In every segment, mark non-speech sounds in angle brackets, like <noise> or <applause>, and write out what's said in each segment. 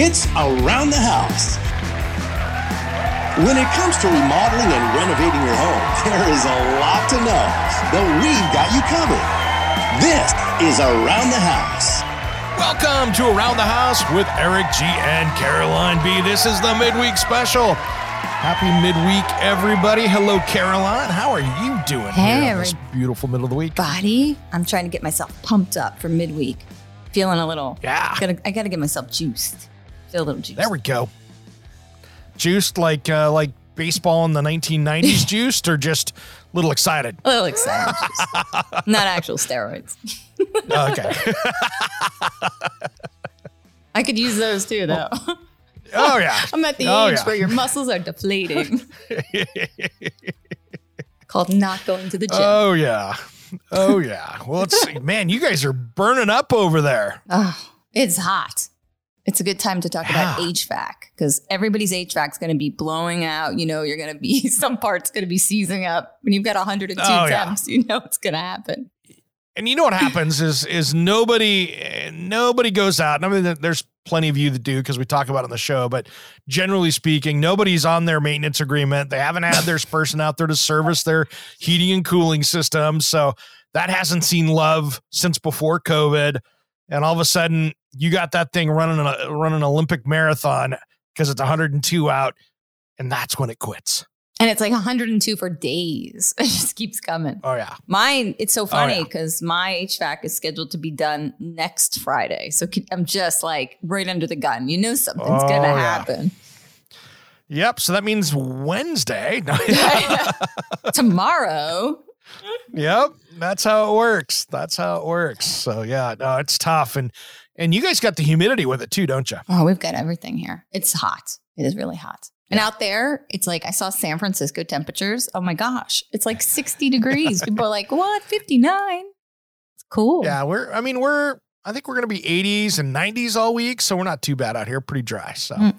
It's Around the House. When it comes to remodeling and renovating your home, <laughs> there is a lot to know, but we've got you covered. This is Around the House. Welcome to Around the House with Eric G and Caroline B. This is the midweek special. Happy midweek, everybody. Hello, Caroline. How are you doing Hey, here on this beautiful middle of the week? body. I'm trying to get myself pumped up for midweek. Feeling a little. Yeah. Gotta, I got to get myself juiced. Feel a little juiced. There we go. Juiced like uh, like baseball in the 1990s <laughs> juiced or just a little excited? a little excited. juiced. <laughs> Not actual steroids. Okay. <laughs> I could use those too, though. Oh, yeah. I'm at the Oh, age yeah. where your muscles are deflating. Called not going to the gym. Oh, yeah. Oh, yeah. Well, let's see. Man, you guys are burning up over there. Oh, it's hot. It's a good time to talk about HVAC because everybody's HVAC is going to be blowing out. You know, you're going to be, <laughs> some parts going to be seizing up. When you've got 102 Oh, yeah. temps, you know it's going to happen. and you know what happens is is nobody nobody goes out. and I mean, there's plenty of you that do because we talk about it on the show. But generally speaking, nobody's on their maintenance agreement. They haven't had their person out there to service their heating and cooling system, so that hasn't seen love since before COVID. And all of a sudden, you got that thing running a running an Olympic marathon because it's 102 out, and that's when it quits. And it's like 102 for days. <laughs> It just keeps coming. Oh yeah, Mine, it's so oh, funny yeah. because my HVAC is scheduled to be done next Friday. So I'm just like right under the gun. You know something's going to Oh, yeah. happen. yep. So that means Wednesday. <laughs> <laughs> Tomorrow. Yep, that's how it works. That's how it works. So yeah, no, it's tough, and and you guys got the humidity with it too, don't you? Oh, we've got everything here. It's hot. It is really hot. And out there, it's like I saw San Francisco temperatures. Oh my gosh, it's like 60 degrees. <laughs> People are like, what? 59? It's cool. Yeah, we're. I mean, we're. I think we're gonna be 80s and 90s all week, so we're not too bad out here. Pretty dry, so Mm.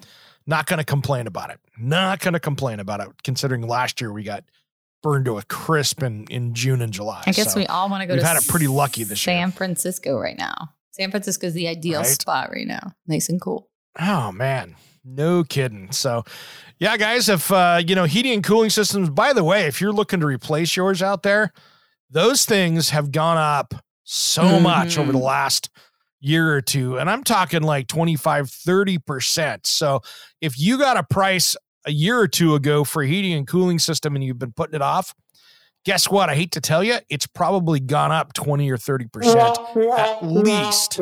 not gonna complain about it. Not gonna complain about it, considering last year we got burned to a crisp in in June and July. I guess so- we all want to go we've to had it pretty lucky this year. San Francisco right now. San Francisco is the ideal Right? spot right now. Nice and cool. Oh man, no kidding. So, yeah, guys, if uh, you know heating and cooling systems. By the way, if you're looking to replace yours out there, those things have gone up so much over the Mhm. last year or two, and I'm talking like 25, 30 percent. So, if you got a price a year or two ago for a heating and cooling system, and you've been putting it off. Guess what? I hate to tell you, it's probably gone up 20 or 30% at least,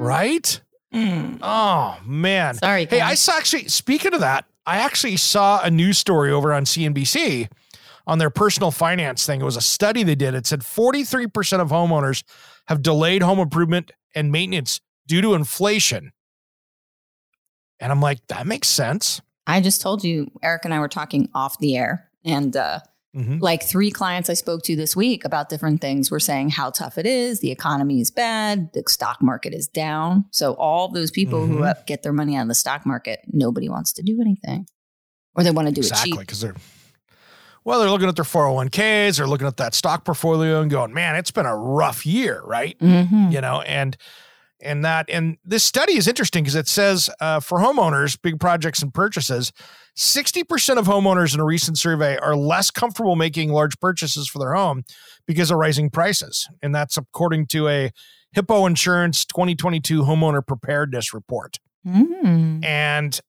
right? Mm. Oh man. Sorry. Hey. I saw actually speaking of that, I actually saw a news story over on CNBC on their personal finance thing. It was a study they did. It said 43% of homeowners have delayed home improvement and maintenance due to inflation. And I'm like, that makes sense. I just told you, Eric and I were talking off the air, and uh, Mhm. like three clients I spoke to this week about different things were saying how tough it is. The economy is bad. The stock market is down. So all those people who Mhm. uh, get their money out of the stock market, nobody wants to do anything, or they want to do Exactly, it cheap. because they're well, they're looking at their 401ks, they're looking at that stock portfolio and going, man, it's been a rough year, right? Mhm. you know and and that and this study is interesting because it says uh, for homeowners big projects and purchases 60% of homeowners in a recent survey are less comfortable making large purchases for their home because of rising prices. And that's according to a hippo insurance 2022 homeowner preparedness report. Mm. and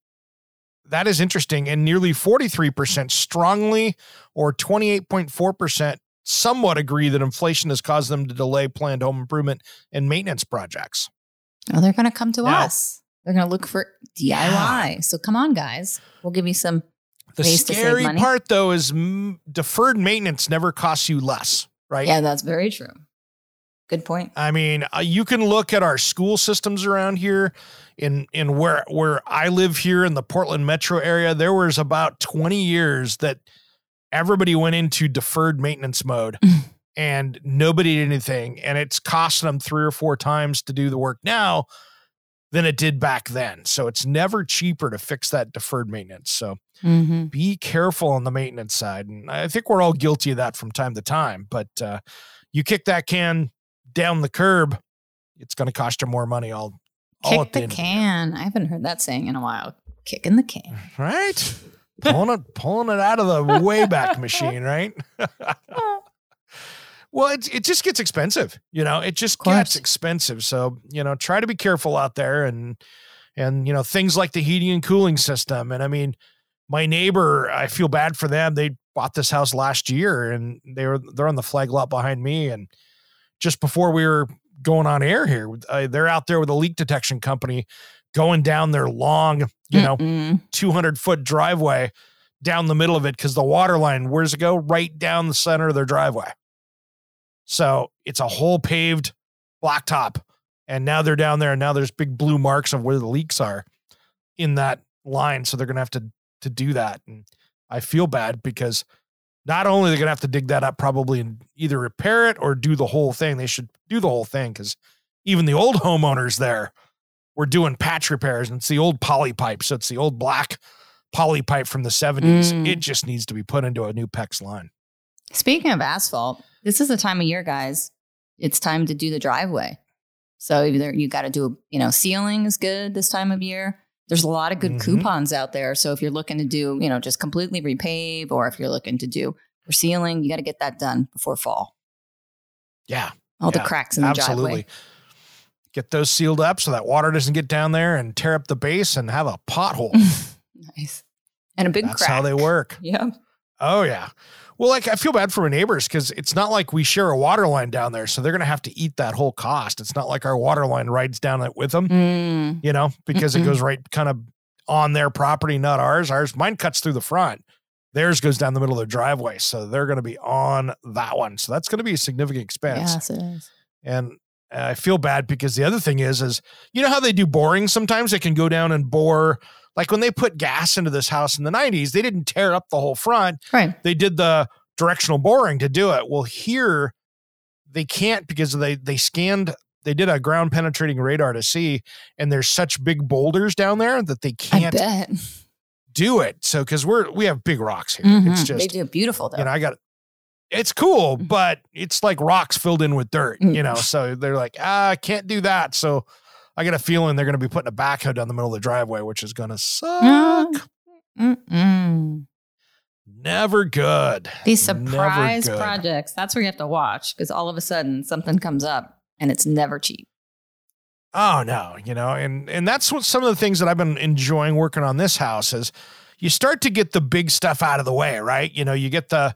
that is interesting. And nearly 43% strongly or 28.4% somewhat agree that inflation has caused them to delay planned home improvement and maintenance projects Oh, they're going to come to us. They're going to look for DIY. So come on, guys. We'll give you some. The Ways to save scary part, though, is mm, deferred maintenance never costs you less, right? Yeah, that's very true. Good point. I mean, uh, you can look at our school systems around here in in where where I live here in the Portland metro area. There was about 20 years that everybody went into deferred maintenance mode <laughs> and nobody did anything and it's costing them three or four times to do the work now than it did back then. So it's never cheaper to fix that deferred maintenance. So Mm-hmm. be careful on the maintenance side. And I think we're all guilty of that from time to time. But uh, you kick that can down the curb, it's going to cost you more money. All, all Kick at the the can. I haven't heard that saying in a while. Kicking the can. right? pulling it, pulling it out of the wayback machine, right? <laughs> well, it it just gets expensive. You know, it just gets expensive. So you know, try to be careful out there, and and you know things like the heating and cooling system. And I mean, my neighbor, I feel bad for them. They bought this house last year, and they were they're on the flag lot behind me. And just before we were going on air here, uh, they're out there with a leak detection company going down their long, you know, Mm-mm. 200 foot driveway down the middle of it because the water line, where's it go? Right down the center of their driveway. So it's a whole paved blacktop. And now they're down there, and now there's big blue marks of where the leaks are in that line. So they're going to have to to do that. And I feel bad because not only they're going to have to dig that up, probably and either repair it or do the whole thing. They should do the whole thing because even the old homeowners there were doing patch repairs, and it's the old poly pipe. So it's the old black poly pipe from the 70s. Mm. It just needs to be put into a new PEX line. Speaking of asphalt, this is the time of year, guys. It's time to do the driveway. So either you got to do, a you know, sealing is good this time of year. There's a lot of good Mhm. coupons out there. So if you're looking to do, you know, just completely repave, or if you're looking to do for sealing, you got to get that done before fall. Yeah, All Yeah, the cracks in the absolutely. driveway. Get those sealed up so that water doesn't get down there and tear up the base and have a pothole. <laughs> Nice. And a big That's crack. how they work. <laughs> Yeah. Oh yeah. Well, like I feel bad for my neighbors because it's not like we share a water line down there, so they're gonna have to eat that whole cost. It's not like our water line rides down it with them, Mm. you know, because it Mm-mm. goes right kind of on their property, not ours. Ours, mine cuts through the front. Theirs goes down the middle of their driveway, so they're gonna be on that one. So that's gonna be a significant expense. Yes, it is. And I feel bad because the other thing is, is you know how they do boring sometimes? They can go down and bore. Like when they put gas into this house in the 90s, they didn't tear up the whole front Right. they did the directional boring to do it. Well, here they can't because they they scanned they did a ground penetrating radar to see and there's such big boulders down there that they can't do it. So cuz we're we have big rocks here. It's Mhm. they just do beautiful though. you know, I got it's cool, Mhm. but it's like rocks filled in with dirt, you know. Mm. So they're like, ah, I can't do that. So I get a feeling they're going to be putting a backhoe down the middle of the driveway, which is going to suck. Mm. Mm-mm. Never good. These surprise good. projects, that's where you have to watch because all of a sudden something comes up and it's never cheap. Oh no, you know, and and that's what some of the things that I've been enjoying working on this house is you start to get the big stuff out of the way, right? You know, you get the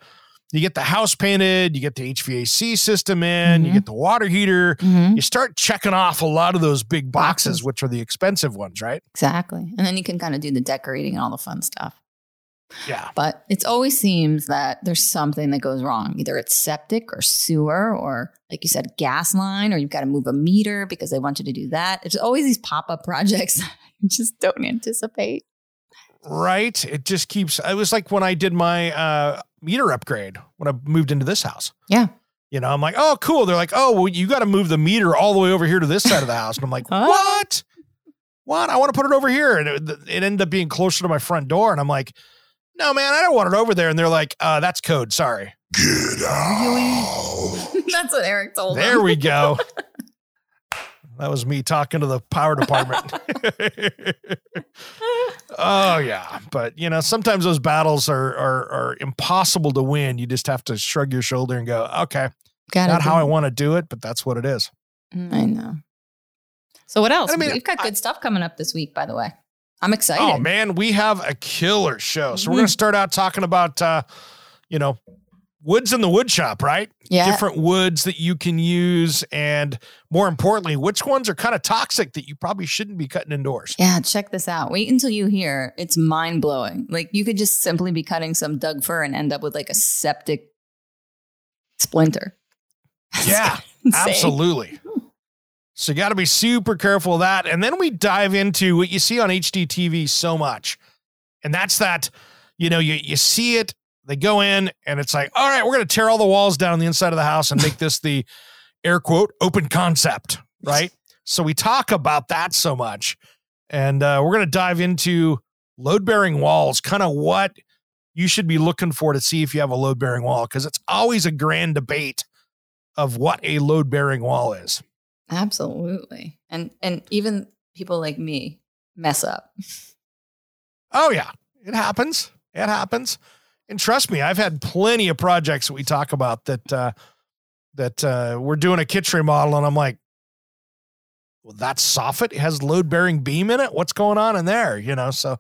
you get the house painted, you get the HVAC system in, you Mhm. get the water heater. Mm-hmm. You start checking off a lot of those big boxes, Boxes. which are the expensive ones, right? Exactly. And then you can kind of do the decorating and all the fun stuff. Yeah. But it always seems that there's something that goes wrong. Either it's septic or sewer or, like you said, gas line, or you've got to move a meter because they want you to do that. It's always these pop up projects <laughs> you just don't anticipate. Right. It just keeps it was like when I did my uh meter upgrade when I moved into this house. Yeah. You know, I'm like, oh, cool. They're like, oh, well, you got to move the meter all the way over here to this side of the house. And I'm like, <laughs> Huh? what? What? I want to put it over here. And it, it ended up being closer to my front door. And I'm like, no, man, I don't want it over there. And they're like, uh, that's code. Sorry. Get out. <laughs> That's what Eric told me. There them. we go. <laughs> that was me talking to the power department. Oh yeah, but you know sometimes those battles are, are are impossible to win. You just have to shrug your shoulder and go, okay, Gotta not how I want to do it, but that's what it is. Mm, I know. So what else? I mean, We've got I- good stuff coming up this week, by the way. I'm excited. Oh man, we have a killer show. So we're Mhm. gonna start out talking about uh, you know woods in the wood shop, right? Yeah. Different woods that you can use. And more importantly, which ones are kind of toxic that you probably shouldn't be cutting indoors. Yeah, check this out. Wait until you hear. It's mind blowing. Like you could just simply be cutting some Doug fir and end up with like a septic splinter. <laughs> Yeah, <laughs> absolutely. So you got to be super careful of that. And then we dive into what you see on HDTV so much. And that's that, you know, you, you see it, they go in, and it's like, all right, we're going to tear all the walls down on the inside of the house and make <laughs> this the air quote open concept, <laughs> right? So we talk about that so much. And uh, we're going to dive into load bearing walls, kind of what you should be looking for to see if you have a load bearing wall, because it's always a grand debate of what a load bearing wall is. Absolutely. And and even people like me mess up. Oh yeah, it happens. It happens. And trust me, I've had plenty of projects that we talk about that uh that uh we're doing a kitchen remodel and I'm like, well, that soffit has load bearing beam in it. What's going on in there? You know, so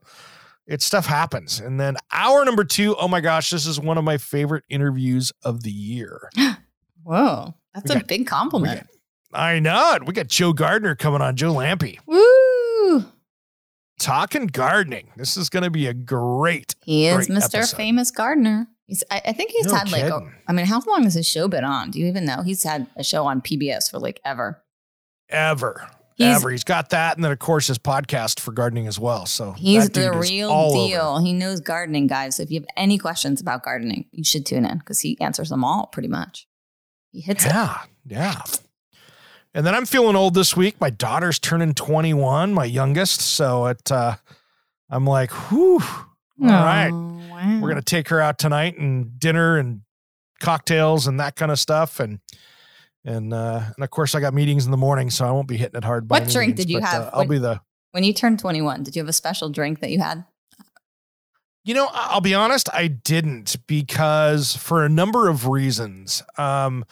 it stuff happens. And then hour number two, oh my gosh, this is one of my favorite interviews of the year. <gasps> Whoa. That's We a got- big compliment. I know it. We got Joe Gardener coming on, Joe Lamp'l. Woo! Talking gardening. This is going to be a great. He is Great Mr. episode. Famous Gardener. He's I, I think he's No had like a, kidding. I mean, how long has his show been on? Do you even know? He's had a show on PBS for like ever. ever. He's- ever. He's got that. And then, of course, his podcast for gardening as well. So He's the real all over. deal. He knows gardening, guys. So if you have any questions about gardening, you should tune in because he answers them all pretty much. He hits it. Yeah. Yeah. Yeah. And then I'm feeling old this week. My daughter's turning 21, my youngest. So it, uh, I'm like, whew. All right. Oh, wow. We're going to take her out tonight and dinner and cocktails and that kind of stuff. And, and, uh, and of course, I got meetings in the morning, so I won't be hitting it hard. by What any drink means, did you but, have Uh, I'll when- be the, When you turned 21, did you have a special drink that you had? You know, I- I'll be honest, I didn't because for a number of reasons. Um,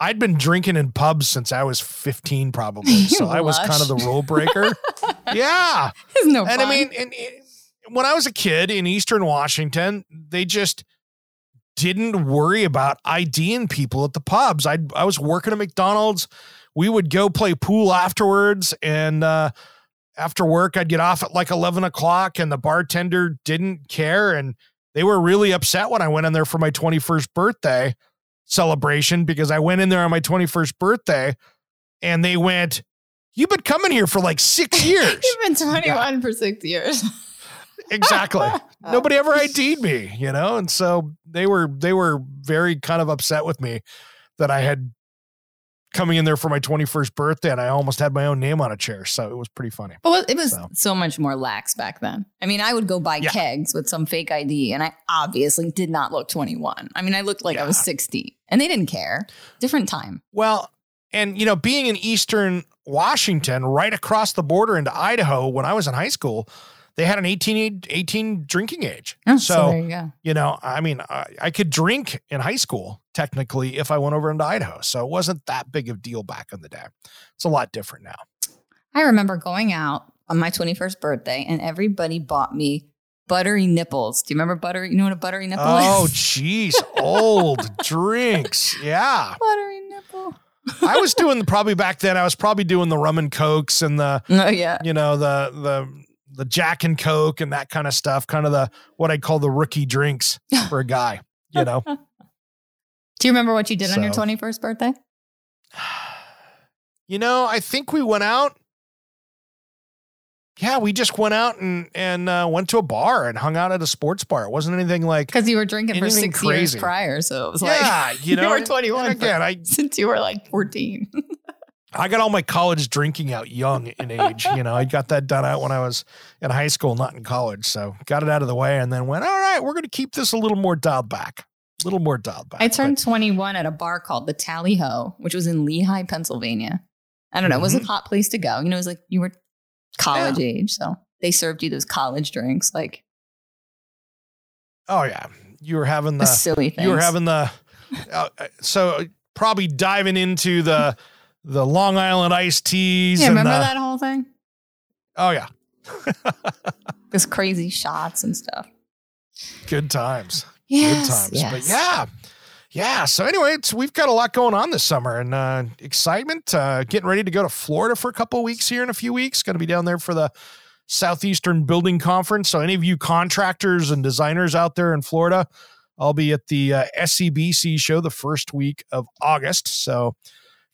I'd been drinking in pubs since I was 15, probably. You <laughs> So I was kind of the rule breaker. <laughs> yeah. It's no And I mean, and, and when I was a kid in Eastern Washington, they just didn't worry about IDing people at the pubs. I I was working at McDonald's. We would go play pool afterwards, and uh, after work, I'd get off at like eleven o'clock, and the bartender didn't care, and they were really upset when I went in there for my twenty first birthday celebration because I went in there on my 21st birthday and they went, You've been coming here for like six <laughs> years. You've been 21 yeah. for six years. <laughs> exactly. <laughs> Nobody ever ID'd me, you know? And so they were they were very kind of upset with me that I had coming in there for my 21st birthday and I almost had my own name on a chair. So it was pretty funny. But it was so, so much more lax back then. I mean, I would go buy yeah. kegs with some fake ID and I obviously did not look 21. I mean, I looked like yeah. I was 16 and they didn't care. Different time. Well, and you know, being in Eastern Washington, right across the border into Idaho, when I was in high school, they had an 18, 18 drinking age. Oh, so, there you you know, I mean, I, I could drink in high school technically if I went over into Idaho. So it wasn't that big of a deal back in the day. It's a lot different now. I remember going out on my 21st birthday, and everybody bought me buttery nipples. Do you remember buttery? You know what a buttery nipple Oh, <laughs> is? jeez. Old drinks. Yeah. buttery nipple. I was <laughs> doing probably back then, I was probably doing the rum and cokes and the, Oh yeah. you know, the, the, the Jack and Coke and that kind of stuff, kind of the, what I'd call the rookie drinks <laughs> for a guy, you know? Do you remember what you did on your 21st birthday? <sighs> You know, I think we went out. Yeah, we just went out and, and uh, went to a bar and hung out at a sports bar. It wasn't anything like, Because you were drinking for six crazy. years prior, so it was like yeah, <laughs> you know, were and- 21 and again, I, <laughs> since you were like 14. <laughs> I got all my college drinking out young in age. You know, I got that done out when I was in high school, not in college. So got it out of the way and then went, all right, we're going to keep this a little more dialed back. A little more dialed back. I turned But 21 at a bar called the Tally Ho, which was in Lehigh, Pennsylvania. I don't know. It was a Mhm. hot place to go. You know, it was like you were college age. So they served you those college drinks, like oh, yeah. You were having the the, silly things. you were having the, uh, uh, so probably diving into the, the Long Island iced teas. Yeah, remember the- that whole thing? Oh, yeah. <laughs> Those crazy shots and stuff. Good times. Yes, Good times. yes. But yeah. Yeah. So anyway, we've got a lot going on this summer and uh, excitement. Uh, getting ready to go to Florida for a couple weeks here in a few weeks. Going to be down there for the Southeastern Building Conference. So any of you contractors and designers out there in Florida, I'll be at the uh, SEBC show the first week of August. So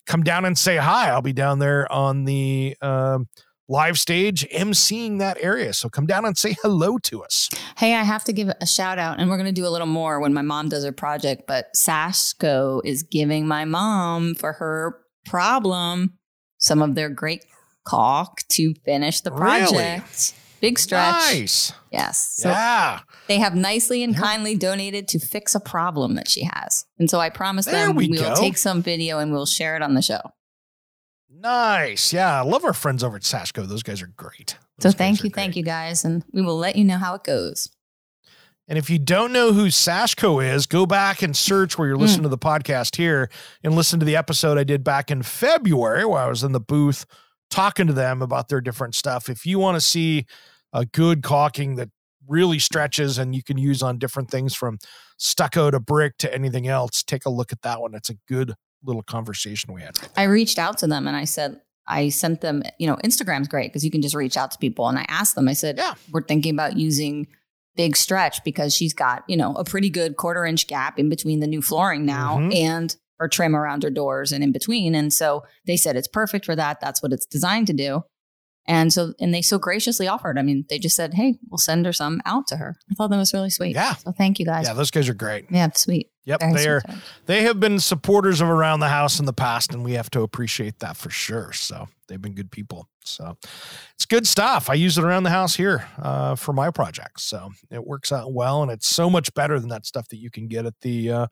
come down and say hi. I'll be down there on the um, live stage emceeing that area. So come down and say hello to us. Hey, I have to give a shout out, and we're going to do a little more when my mom does her project. But Sashco is giving my mom for her problem some of their great caulk to finish the project. Really? Big stretch. Nice. Yes. So yeah. they have nicely and kindly donated to fix a problem that she has. And so I promise There them we we will take some video and we'll share it on the show. Nice. Yeah. I love our friends over at Sashco. Those guys are great. So thank you, are thank you guys, and we will let you know how it goes. And if you don't know who Sashco is, go back and search where you're Hmm. listening to the podcast here and listen to the episode I did back in February where I was in the booth talking to them about their different stuff. If you want to see a good caulking that really stretches and you can use on different things from stucco to brick to anything else, take a look at that one. It's a good little conversation we had. I reached out to them and I said, I sent them, you know, Instagram's great because you can just reach out to people. And I asked them, I said, Yeah. we're thinking about using Big Stretch because she's got, you know, a pretty good quarter inch gap in between the new flooring now Mhm. and her trim around her doors and in between. And so they said it's perfect for that. That's what it's designed to do. And so, and they so graciously offered. I mean, they just said, "Hey, we'll send her some out to her." I thought that was really sweet. Yeah. So thank you guys. Yeah, those guys are great. Yeah, sweet. Yep, Very they are. them. They have been supporters of Around the House in the past, and we have to appreciate that for sure. So they've been good people. So it's good stuff. I use it around the house here uh, for my projects. So it works out well, and it's so much better than that stuff that you can get at the uh,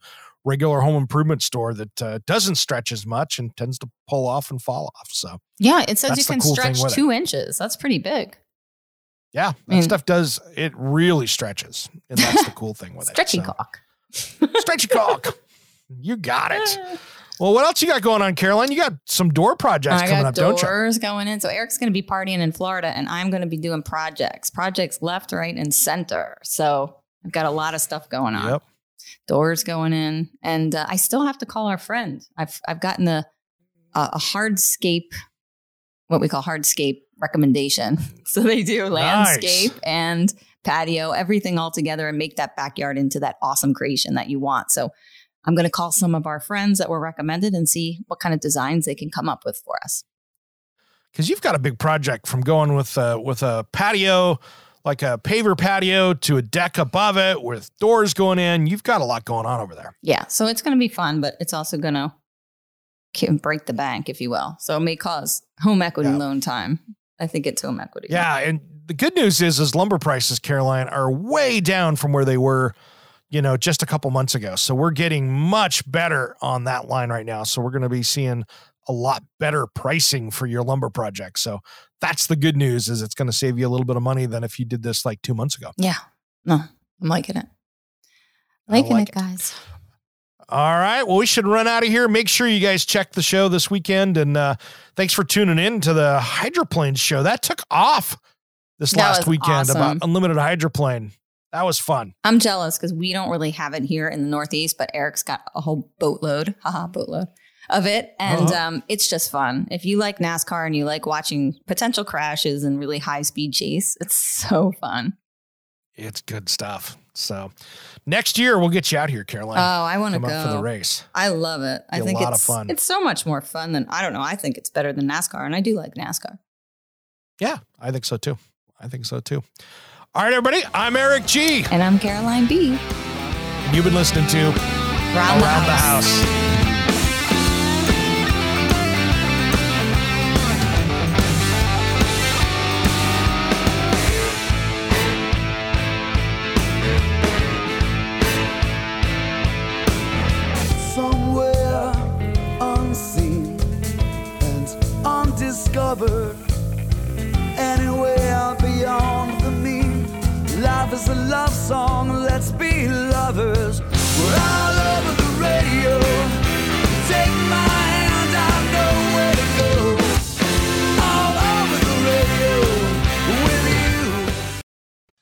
regular home improvement store that uh, doesn't stretch as much and tends to pull off and fall off. So Yeah, it says you can cool stretch with it. two inches. That's pretty big. yeah, that mean- stuff does it really stretches, and that's the cool thing with Stretchy it. So, cock. Stretchy cock. You got it. <laughs> Well, what else you got going on, Caroline? You got some door projects I coming up, don't you? doors going in. So Eric's going to be partying in Florida, and I'm going to be doing projects, projects left, right, and center. So I've got a lot of stuff going on. Yep. Doors going in, and uh, I still have to call our friend. I've I've gotten a a, a hardscape, what we call hardscape recommendation. <laughs> So they do landscape and patio, everything all together, and make that backyard into that awesome creation that you want. So I'm going to call some of our friends that were recommended and see what kind of designs they can come up with for us. because you've got a big project from going with uh, with a patio, like a paver patio, to a deck above it with doors going in. You've got a lot going on over there. Yeah, so it's going to be fun, but it's also going to break the bank, if you will. So it may cause home equity Yeah. loan time. I think it's home equity. Yeah, and the good news is, is lumber prices, Caroline, are way down from where they were, you know, just a couple months ago. So we're getting much better on that line right now. So we're going to be seeing a lot better pricing for your lumber project. So that's the good news is it's going to save you a little bit of money than if you did this like two months ago. Yeah. No, I'm liking it. Liking like it, guys. All right. Well, we should run out of here. Make sure you guys check the show this weekend. And uh, thanks for tuning in to the hydroplane show. That took off this That last weekend awesome. about unlimited hydroplane. That was fun. I'm jealous because we don't really have it here in the Northeast, but Eric's got a whole boatload, haha, boatload of it. And Uh-huh. um, it's just fun. If you like NASCAR and you like watching potential crashes and really high speed chase, it's <laughs> so fun. It's good stuff. So next year we'll get you out here, Caroline. Oh, I want to go. up for the race. I love it. I Be a think lot of it's fun. it's so much more fun than I don't know. I think it's better than NASCAR, and I do like NASCAR. Yeah, I think so too. I think so too. All right, everybody. I'm Eric G. And I'm Caroline B. You've been listening to Round, Around the House.